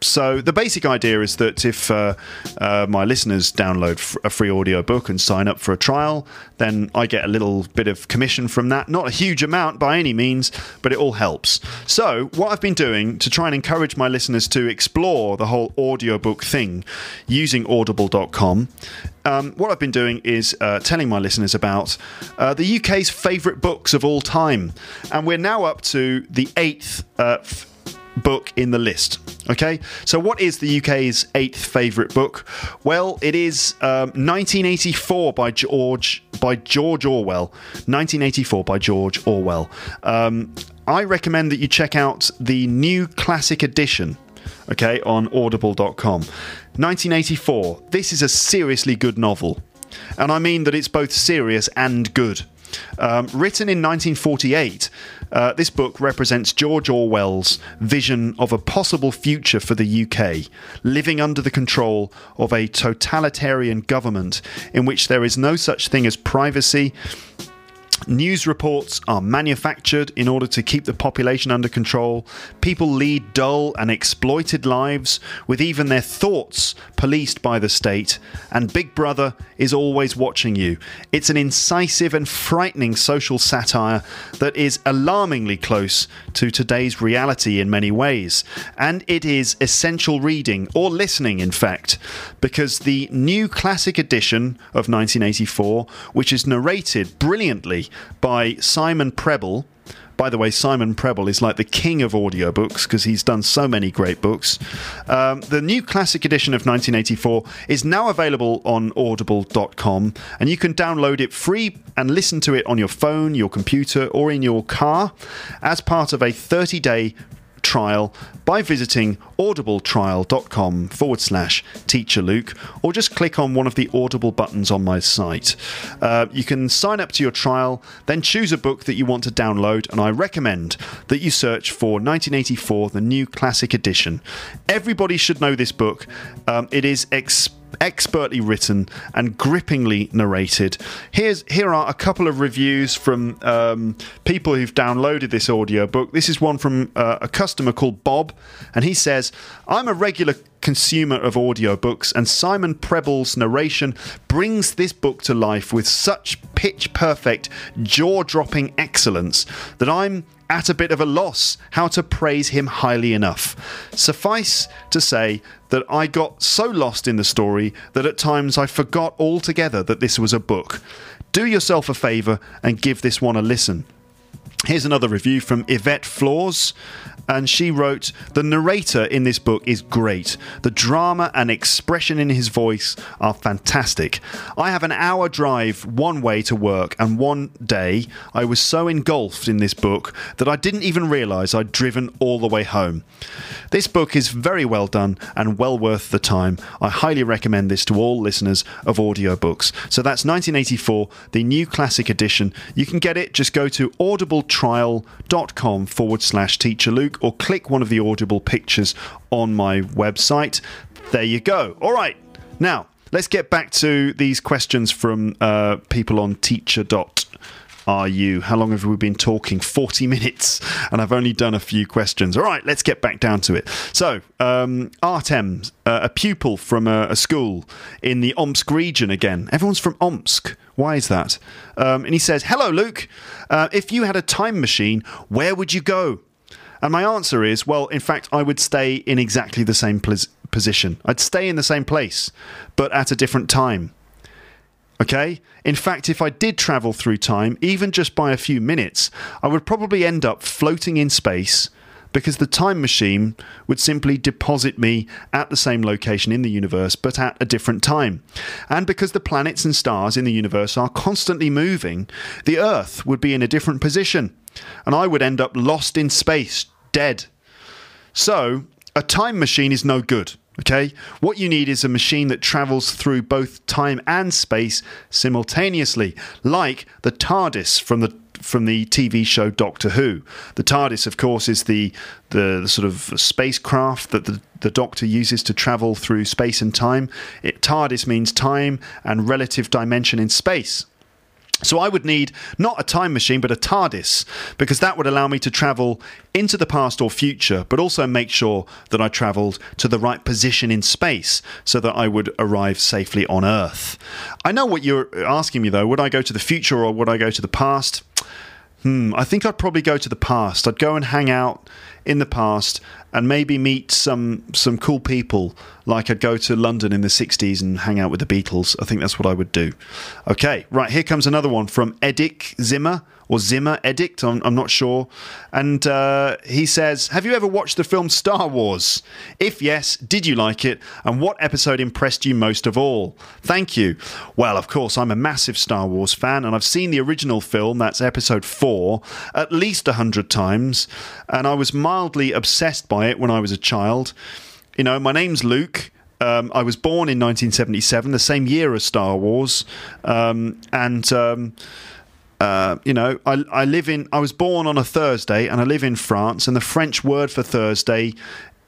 so the basic idea is that if uh, uh, my listeners download a free audio book and sign up for a trial, then I get a little bit of commission from that. Not a huge amount by any means, but it all helps. So what I've been doing to try and encourage my listeners to explore the whole audiobook thing using audible.com um, what I've been doing is uh, telling my listeners about uh, the UK's favourite books of all time. And we're now up to the eighth uh, book in the list. Okay, so what is the UK's eighth favourite book? Well, it is um, 1984 by George by George Orwell. 1984 by George Orwell. Um, I recommend that you check out the new classic edition. Okay, on Audible.com. 1984. This is a seriously good novel, and I mean that it's both serious and good. Um, written in 1948, uh, this book represents George Orwell's vision of a possible future for the UK, living under the control of a totalitarian government in which there is no such thing as privacy News reports are manufactured in order to keep the population under control. People lead dull and exploited lives, with even their thoughts policed by the state. And Big Brother is always watching you. It's an incisive and frightening social satire that is alarmingly close to today's reality in many ways. And it is essential reading, or listening, in fact, because the new classic edition of 1984, which is narrated brilliantly by Simon Prebble. By the way, Simon Prebble is like the king of audiobooks because he's done so many great books. Um, the new classic edition of 1984 is now available on audible.com and you can download it free and listen to it on your phone, your computer, or in your car as part of a 30 day trial by visiting audibletrial.com forward slash teacher Luke or just click on one of the Audible buttons on my site. Uh, you can sign up to your trial, then choose a book that you want to download, and I recommend that you search for 1984, the new classic edition. Everybody should know this book. Um, it is expensive expertly written and grippingly narrated. Here's here are a couple of reviews from um, people who've downloaded this audiobook. This is one from uh, a customer called Bob, and he says, "I'm a regular." Consumer of audiobooks, and Simon Prebble's narration brings this book to life with such pitch perfect, jaw dropping excellence that I'm at a bit of a loss how to praise him highly enough. Suffice to say that I got so lost in the story that at times I forgot altogether that this was a book. Do yourself a favour and give this one a listen. Here's another review from Yvette Flaws, and she wrote The narrator in this book is great. The drama and expression in his voice are fantastic. I have an hour drive one way to work, and one day I was so engulfed in this book that I didn't even realise I'd driven all the way home. This book is very well done and well worth the time. I highly recommend this to all listeners of audiobooks. So that's 1984, the new classic edition. You can get it, just go to audibletrial.com forward slash teacher Luke or click one of the Audible pictures on my website. There you go. All right. Now, let's get back to these questions from uh, people on you? How long have we been talking? 40 <laughs> minutes, and I've only done a few questions. All right, let's get back down to it. So, um, Artem, uh, a pupil from a, a, school in the Omsk region again. Everyone's from Omsk. Why is that? Um, and he says, Hello, Luke. Uh, if you had a time machine, where would you go? And my answer is, well, in fact, I would stay in exactly the same position. I'd stay in the same place, but at a different time. Okay? In fact, if I did travel through time, even just by a few minutes, I would probably end up floating in space because the time machine would simply deposit me at the same location in the universe but at a different time. And because the planets and stars in the universe are constantly moving, the Earth would be in a different position and I would end up lost in space, dead. So, a time machine is no good. Okay? What you need is a machine that travels through both time and space simultaneously, like the TARDIS from the from the TV show Doctor Who. The TARDIS, of course, is the the, the sort of spacecraft that the, the Doctor uses to travel through space and time. It, TARDIS means time and relative dimension in space. So I would need not a time machine, but a TARDIS, because that would allow me to travel into the past or future, but also make sure that I travelled to the right position in space so that I would arrive safely on Earth. I know what you're asking me though. Would I go to the future or would I go to the past? Hmm, I think I'd probably go to the past. I'd go and hang out in the past and maybe meet some some cool people. Like I'd go to London in the 60s and hang out with the Beatles. I think that's what I would do. Okay, right, here comes another one from Edic Zimmer or Zimmer edict. I'm, I'm not sure. And uh, he says, "Have you ever watched the film Star Wars? If yes, did you like it? And what episode impressed you most of all? Thank you." Well, of course, I'm a massive Star Wars fan, and I've seen the original film. That's Episode Four at least a hundred times, and I was mildly obsessed by it when I was a child. You know, my name's Luke. Um, I was born in 1977, the same year as Star Wars, um, and um, uh, you know, I, I live in. I was born on a Thursday, and I live in France, and the French word for Thursday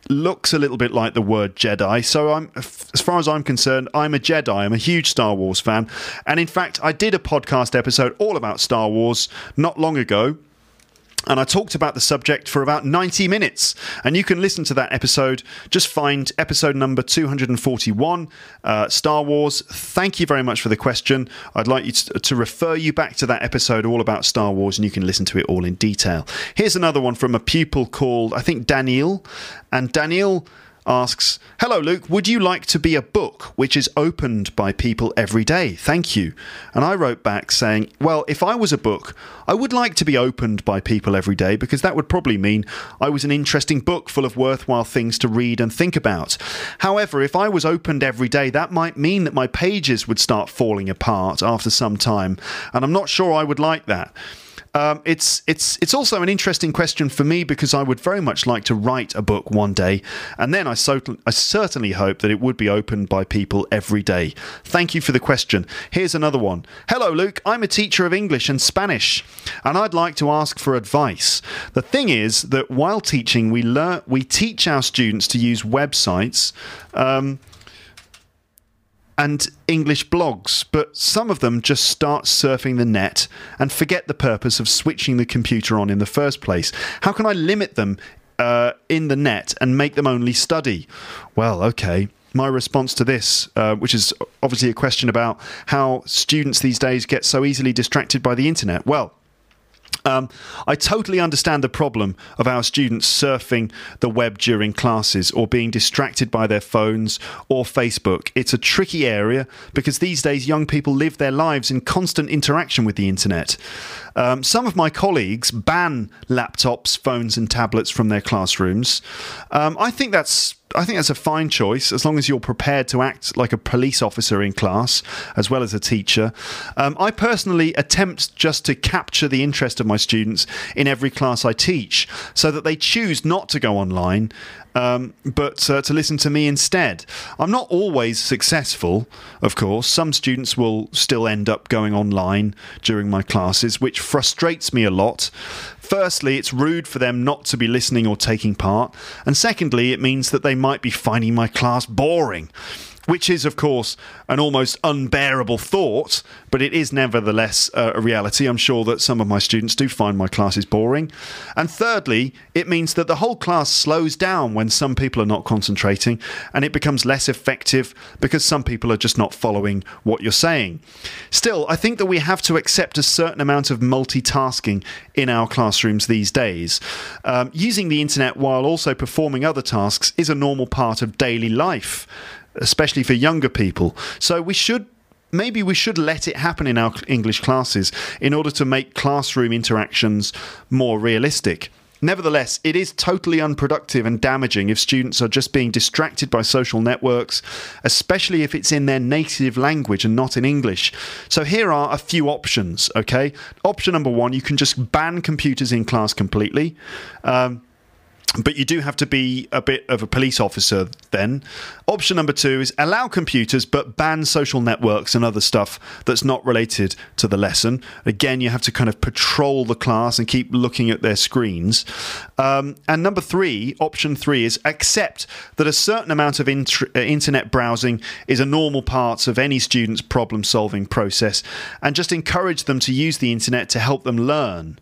looks a little bit like the word Jedi. So I'm, as far as I'm concerned, I'm a Jedi. I'm a huge Star Wars fan, and in fact, I did a podcast episode all about Star Wars not long ago and I talked about the subject for about 90 minutes. And you can listen to that episode. Just find episode number 241, uh, Star Wars. Thank you very much for the question. I'd like you to, to, refer you back to that episode all about Star Wars, and you can listen to it all in detail. Here's another one from a pupil called, I think, Daniel. And Daniel asks, Hello, Luke, would you like to be a book which is opened by people every day? Thank you. And I wrote back saying, Well, if I was a book, I would like to be opened by people every day because that would probably mean I was an interesting book full of worthwhile things to read and think about. However, if I was opened every day, that might mean that my pages would start falling apart after some time, and I'm not sure I would like that. Um, it's it's it's also an interesting question for me because I would very much like to write a book one day, and then I, so, I certainly hope that it would be opened by people every day. Thank you for the question. Here's another one. Hello, Luke. I'm a teacher of English and Spanish, and I'd like to ask for advice. The thing is that while teaching, we learn we teach our students to use websites. Um, and English blogs, but some of them just start surfing the net and forget the purpose of switching the computer on in the first place. How can I limit them uh, in the net and make them only study? Well, okay. My response to this, uh, which is obviously a question about how students these days get so easily distracted by the internet. Well, um, I totally understand the problem of our students surfing the web during classes or being distracted by their phones or Facebook. It's a tricky area because these days young people live their lives in constant interaction with the internet. Um, some of my colleagues ban laptops, phones, and tablets from their classrooms. Um, I think that's I think that's a fine choice as long as you're prepared to act like a police officer in class as well as a teacher. Um, I personally attempt just to capture the interest of my students in every class I teach so that they choose not to go online um, but uh, to listen to me instead. I'm not always successful, of course. Some students will still end up going online during my classes, which frustrates me a lot. Firstly, it's rude for them not to be listening or taking part. And secondly, it means that they might be finding my class boring which is, of course, an almost unbearable thought, but it is nevertheless uh, a reality. I'm sure that some of my students do find my classes boring. And thirdly, it means that the whole class slows down when some people are not concentrating and it becomes less effective because some people are just not following what you're saying. Still, I think that we have to accept a certain amount of multitasking in our classrooms these days. Um, using the internet while also performing other tasks is a normal part of daily life especially for younger people. So we should maybe we should let it happen in our English classes in order to make classroom interactions more realistic. Nevertheless, it is totally unproductive and damaging if students are just being distracted by social networks, especially if it's in their native language and not in English. So here are a few options, okay? Option number one, you can just ban computers in class completely. Um, but you do have to be a bit of a police officer then. Option number two is allow computers but ban social networks and other stuff that's not related to the lesson. Again, you have to kind of patrol the class and keep looking at their screens. Um, and number three, option three is accept that a certain amount of uh, internet browsing is a normal part of any student's problem solving process and just encourage them to use the internet to help them learn.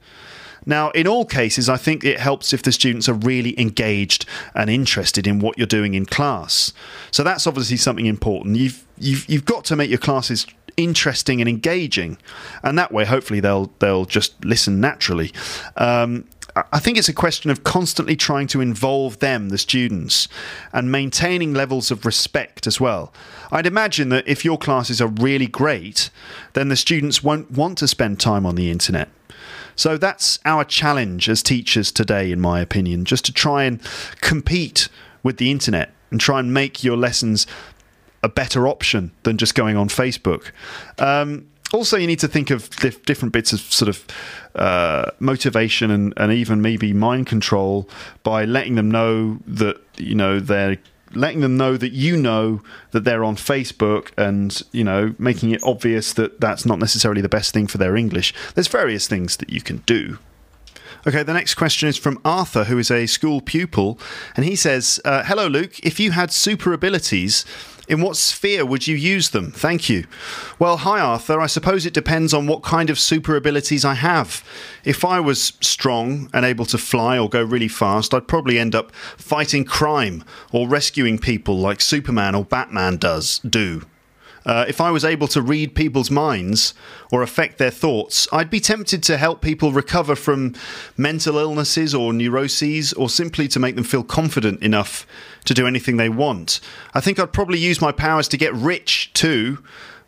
Now, in all cases, I think it helps if the students are really engaged and interested in what you're doing in class. So that's obviously something important. You've you've you've got to make your classes interesting and engaging, and that way, hopefully, they'll they'll just listen naturally. Um, I think it's a question of constantly trying to involve them, the students, and maintaining levels of respect as well. I'd imagine that if your classes are really great, then the students won't want to spend time on the internet. So that's our challenge as teachers today, in my opinion, just to try and compete with the internet and try and make your lessons a better option than just going on Facebook. Um, also, you need to think of dif- different bits of sort of uh, motivation and, and even maybe mind control by letting them know that you know they're letting them know that you know that they're on Facebook and you know making it obvious that that's not necessarily the best thing for their English. There's various things that you can do. Okay, the next question is from Arthur, who is a school pupil, and he says, uh, "Hello, Luke. If you had super abilities, in what sphere would you use them? Thank you. Well, hi, Arthur. I suppose it depends on what kind of super abilities I have. If I was strong and able to fly or go really fast, I'd probably end up fighting crime or rescuing people like Superman or Batman does do. Uh, if I was able to read people's minds or affect their thoughts, I'd be tempted to help people recover from mental illnesses or neuroses, or simply to make them feel confident enough to do anything they want. I think I'd probably use my powers to get rich too,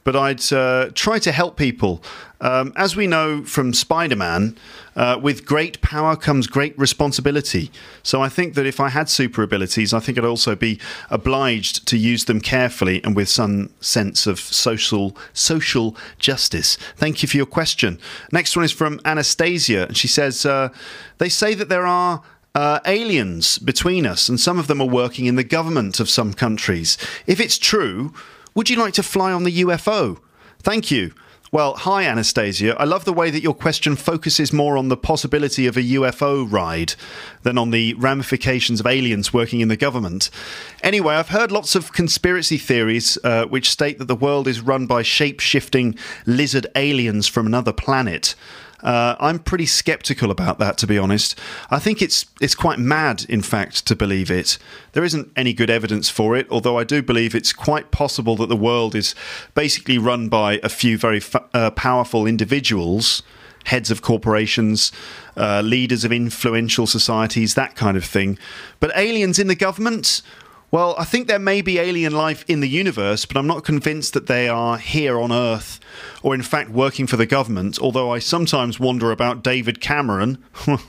but I'd uh, try to help people. Um, as we know from Spider Man, uh, with great power comes great responsibility. So I think that if I had super abilities, I think I'd also be obliged to use them carefully and with some sense of social social justice. Thank you for your question. Next one is from Anastasia, and she says uh, they say that there are. Uh, aliens between us, and some of them are working in the government of some countries. If it's true, would you like to fly on the UFO? Thank you. Well, hi, Anastasia. I love the way that your question focuses more on the possibility of a UFO ride than on the ramifications of aliens working in the government. Anyway, I've heard lots of conspiracy theories uh, which state that the world is run by shape shifting lizard aliens from another planet. Uh, I'm pretty skeptical about that, to be honest. I think it's it's quite mad, in fact, to believe it. There isn't any good evidence for it, although I do believe it's quite possible that the world is basically run by a few very uh, powerful individuals, heads of corporations, uh, leaders of influential societies, that kind of thing. But aliens in the government. Well, I think there may be alien life in the universe, but I'm not convinced that they are here on Earth or, in fact, working for the government. Although I sometimes wonder about David Cameron.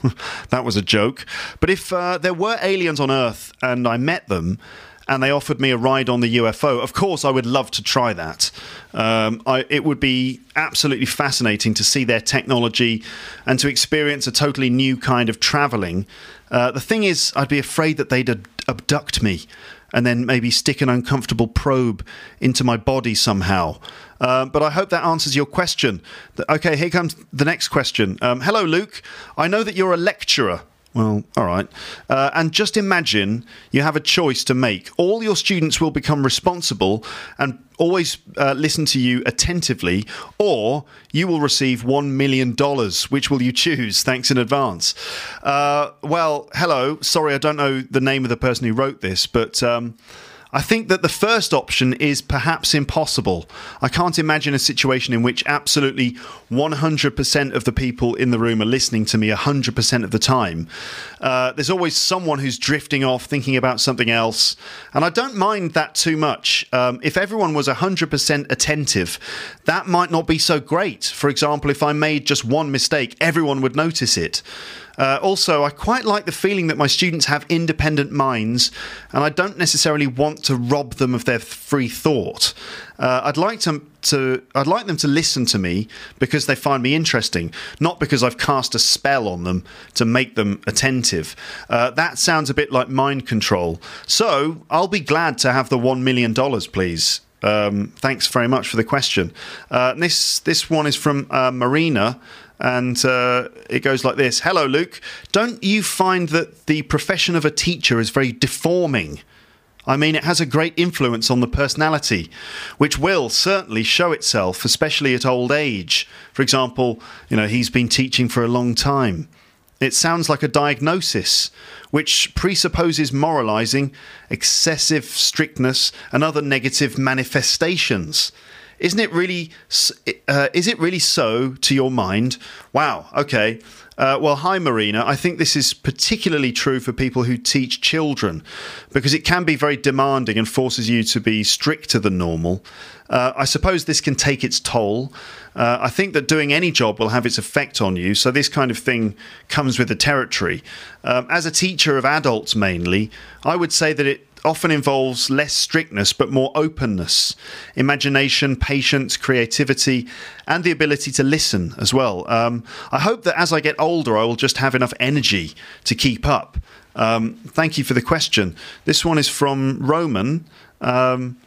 <laughs> that was a joke. But if uh, there were aliens on Earth and I met them, and they offered me a ride on the UFO, of course I would love to try that. Um, I, it would be absolutely fascinating to see their technology and to experience a totally new kind of traveling. Uh, the thing is, I'd be afraid that they'd ad- abduct me and then maybe stick an uncomfortable probe into my body somehow. Uh, but I hope that answers your question. Okay, here comes the next question. Um, hello, Luke. I know that you're a lecturer. Well, all right. Uh, and just imagine you have a choice to make. All your students will become responsible and always uh, listen to you attentively, or you will receive $1 million. Which will you choose? <laughs> Thanks in advance. Uh, well, hello. Sorry, I don't know the name of the person who wrote this, but. Um, I think that the first option is perhaps impossible. I can't imagine a situation in which absolutely 100% of the people in the room are listening to me 100% of the time. Uh, there's always someone who's drifting off, thinking about something else. And I don't mind that too much. Um, if everyone was 100% attentive, that might not be so great. For example, if I made just one mistake, everyone would notice it. Uh, also, I quite like the feeling that my students have independent minds, and I don't necessarily want to rob them of their free thought. Uh, I'd like to, to, I'd like them to listen to me because they find me interesting, not because I've cast a spell on them to make them attentive. Uh, that sounds a bit like mind control. So I'll be glad to have the one million dollars, please. Um, thanks very much for the question. Uh, this this one is from uh, Marina, and uh, it goes like this Hello, Luke. Don't you find that the profession of a teacher is very deforming? I mean, it has a great influence on the personality, which will certainly show itself, especially at old age. For example, you know, he's been teaching for a long time. It sounds like a diagnosis, which presupposes moralizing, excessive strictness, and other negative manifestations isn't it really uh, is it really so to your mind wow okay Uh, well, hi, Marina. I think this is particularly true for people who teach children because it can be very demanding and forces you to be stricter than normal. Uh, I suppose this can take its toll. Uh, I think that doing any job will have its effect on you, so this kind of thing comes with the territory. Um, as a teacher of adults mainly, I would say that it often involves less strictness but more openness, imagination, patience, creativity, and the ability to listen as well. Um, I hope that as I get older, I will just have enough energy to keep up. Um, thank you for the question. This one is from Roman. Um,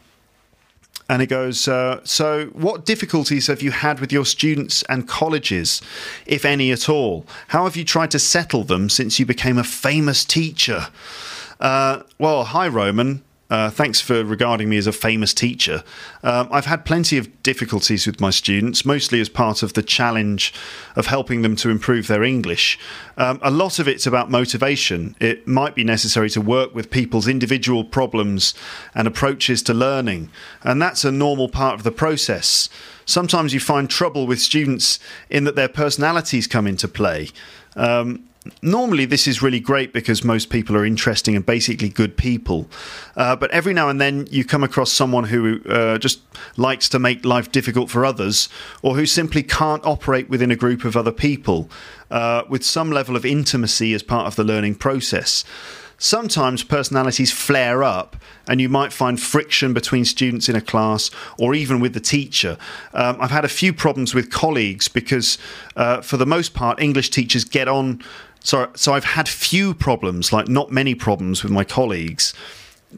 and it goes, uh, So, what difficulties have you had with your students and colleges, if any at all? How have you tried to settle them since you became a famous teacher? Uh, well, hi, Roman. Uh, thanks for regarding me as a famous teacher. Um, I've had plenty of difficulties with my students, mostly as part of the challenge of helping them to improve their English. Um, a lot of it's about motivation. It might be necessary to work with people's individual problems and approaches to learning, and that's a normal part of the process. Sometimes you find trouble with students in that their personalities come into play. Um, normally this is really great because most people are interesting and basically good people. Uh, but every now and then you come across someone who uh, just likes to make life difficult for others or who simply can't operate within a group of other people uh, with some level of intimacy as part of the learning process. Sometimes personalities flare up, and you might find friction between students in a class or even with the teacher. Um, I've had a few problems with colleagues because, uh, for the most part, English teachers get on so, so I've had few problems, like not many problems with my colleagues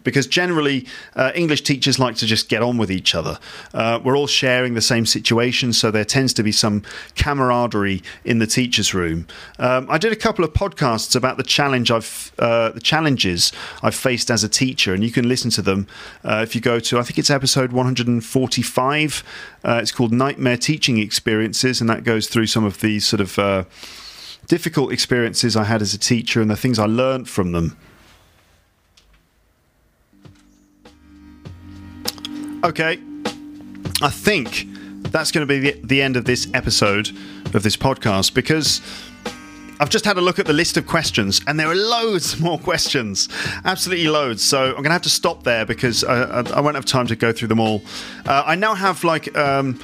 because generally uh, English teachers like to just get on with each other. Uh, we're all sharing the same situation, so there tends to be some camaraderie in the teachers' room. Um, I did a couple of podcasts about the challenge I've uh, the challenges I've faced as a teacher, and you can listen to them uh, if you go to I think it's episode 145. Uh, it's called Nightmare Teaching Experiences, and that goes through some of these sort of uh, difficult experiences I had as a teacher and the things I learned from them. Okay, I think that's going to be the, end of this episode of this podcast because I've just had a look at the list of questions, and there are loads <laughs> more questions, absolutely loads. So I'm going to have to stop there because I, I, I won't have time to go through them all. Uh, I now have like um,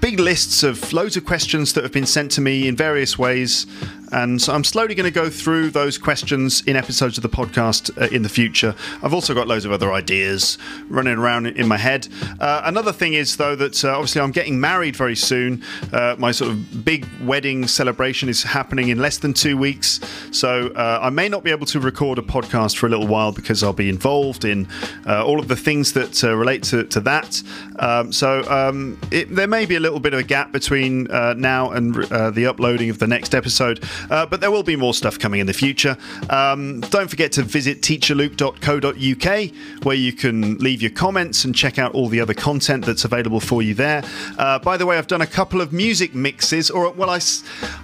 big lists of loads of questions that have been sent to me in various ways. And so I'm slowly going to go through those questions in episodes of the podcast uh, in the future. I've also got loads of other ideas running around in my head. Uh, another thing is, though, that uh, obviously I'm getting married very soon. Uh, my sort of big wedding celebration is happening in less than two weeks. So uh, I may not be able to record a podcast for a little while because I'll be involved in uh, all of the things that relate to, to that. Um, so um, it, there may be a little bit of a gap between now and the uploading of the next episode. Uh, but there will be more stuff coming in the future. Um, don't forget to visit teacherluke.co.uk where you can leave your comments and check out all the other content that's available for you there. Uh, by the way, I've done a couple of music mixes, or well, I,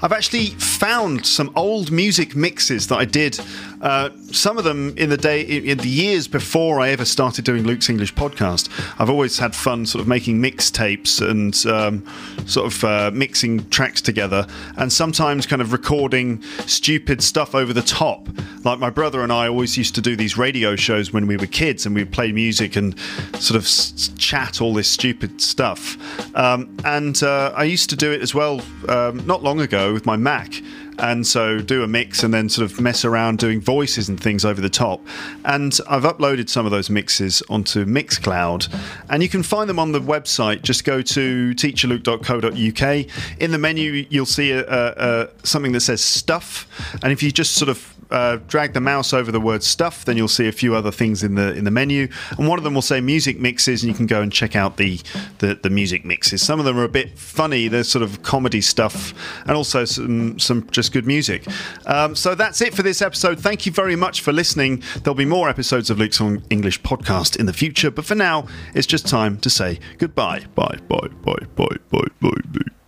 I've actually found some old music mixes that I did. Uh, some of them in the day, in the years before I ever started doing Luke's English podcast. I've always had fun sort of making mixtapes and um, sort of uh, mixing tracks together, and sometimes kind of recording recording stupid stuff over the top. Like my brother and I always used to do these radio shows when we were kids, and we'd play music and sort of s- chat all this stupid stuff. Um, and uh, I used to do it as well um, not long ago with my Mac and so do a mix and then sort of mess around doing voices and things over the top. And I've uploaded some of those mixes onto Mixcloud, and you can find them on the website. Just go to teacherluke.co.uk. In the menu, you'll see a, a, a, something that says stuff, and if you just sort of uh, drag the mouse over the word stuff, then you'll see a few other things in the in the menu, and one of them will say music mixes, and you can go and check out the the, the music mixes. Some of them are a bit funny. There's sort of comedy stuff, and also some some just good music. Um, so that's it for this episode. Thank you very much for listening. There'll be more episodes of Luke's on English podcast in the future, but for now, it's just time to say goodbye. Bye bye bye bye bye bye. bye.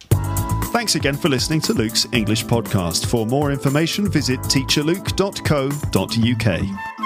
Thanks again for listening to Luke's English podcast. For more information, visit teacherluke.co.uk.